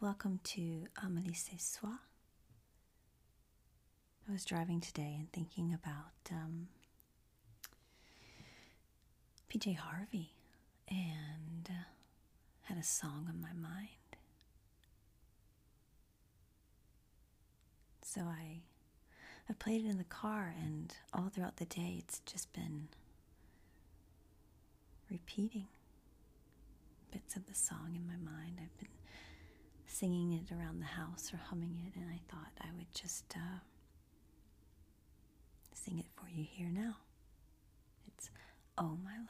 Welcome to Amélie Ce Soir. I was driving today and thinking about um, PJ Harvey and uh, had a song on my mind. So I I played it in the car and all throughout the day it's just been repeating bits of the song in my mind. Singing it around the house or humming it, and I thought I would just uh, sing it for you here now. It's Oh My Lover.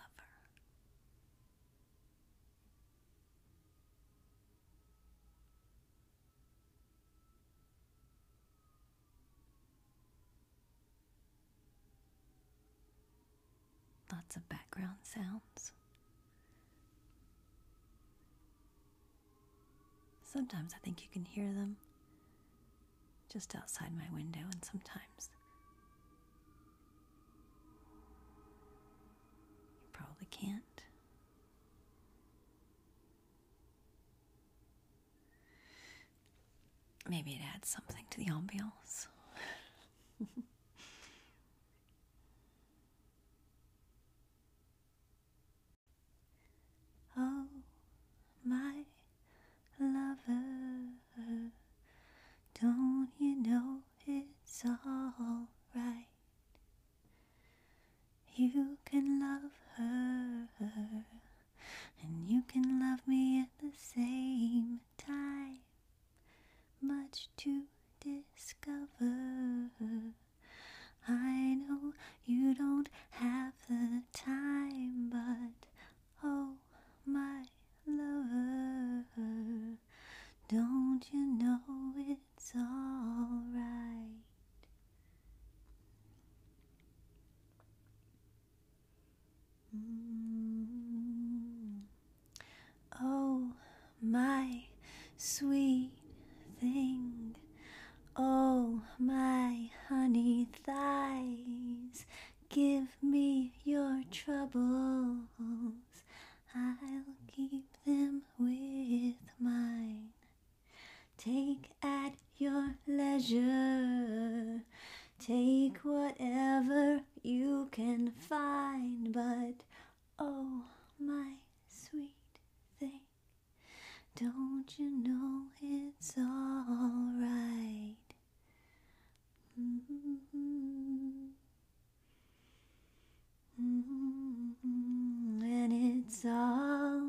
Lots of background sounds. Sometimes I think you can hear them just outside my window, and sometimes you probably can't. Maybe it adds something to the ambiance. oh, my lover, don't you know it's all right? You can love her, and you can love me at the same time. Much to discover. I know you don't have the time, but oh, my lover, don't you know it's alright? Mm. Oh, my sweet thing. Oh, my honey thighs, give me your troubles. I'll keep them with mine. Take at your leisure, take whatever you can find, but oh, my sweet thing, don't you know it's alright? Mm-hmm. Mm-hmm. And it's all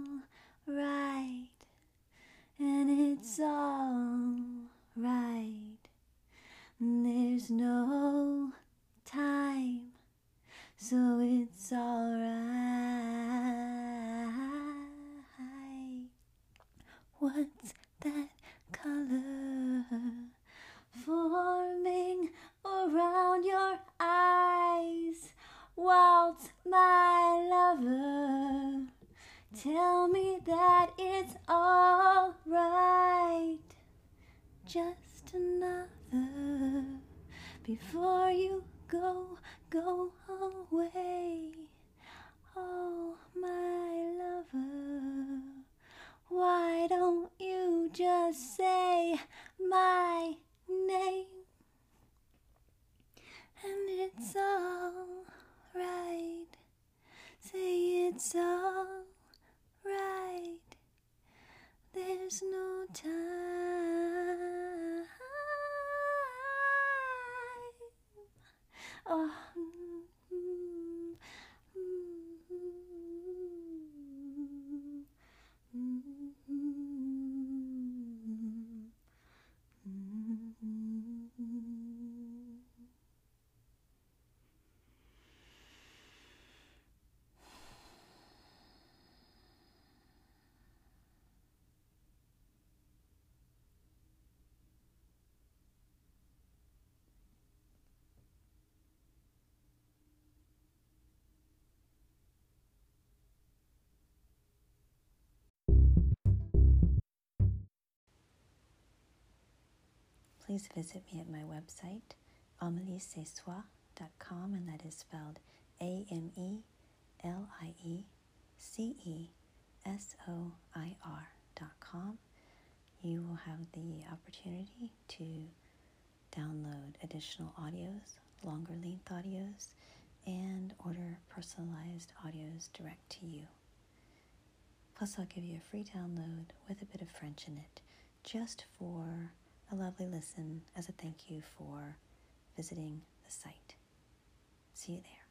right, and it's all right. There's no time, so it's all right. What's that color forming around your eyes? Waltz, my lover, tell me that it's all right. Just another before you go, go away. Oh, my why don't you just say my name? And it's all right. Say it's all right. There's no time. Oh. mm, mm, mm, mm. Please visit me at my website, ameliecesoir.com, and that is spelled A M E L I E C E S O I R.com. You will have the opportunity to download additional audios, longer length audios, and order personalized audios direct to you. Plus, I'll give you a free download with a bit of French in it just for a lovely listen as a thank you for visiting the site. See you there.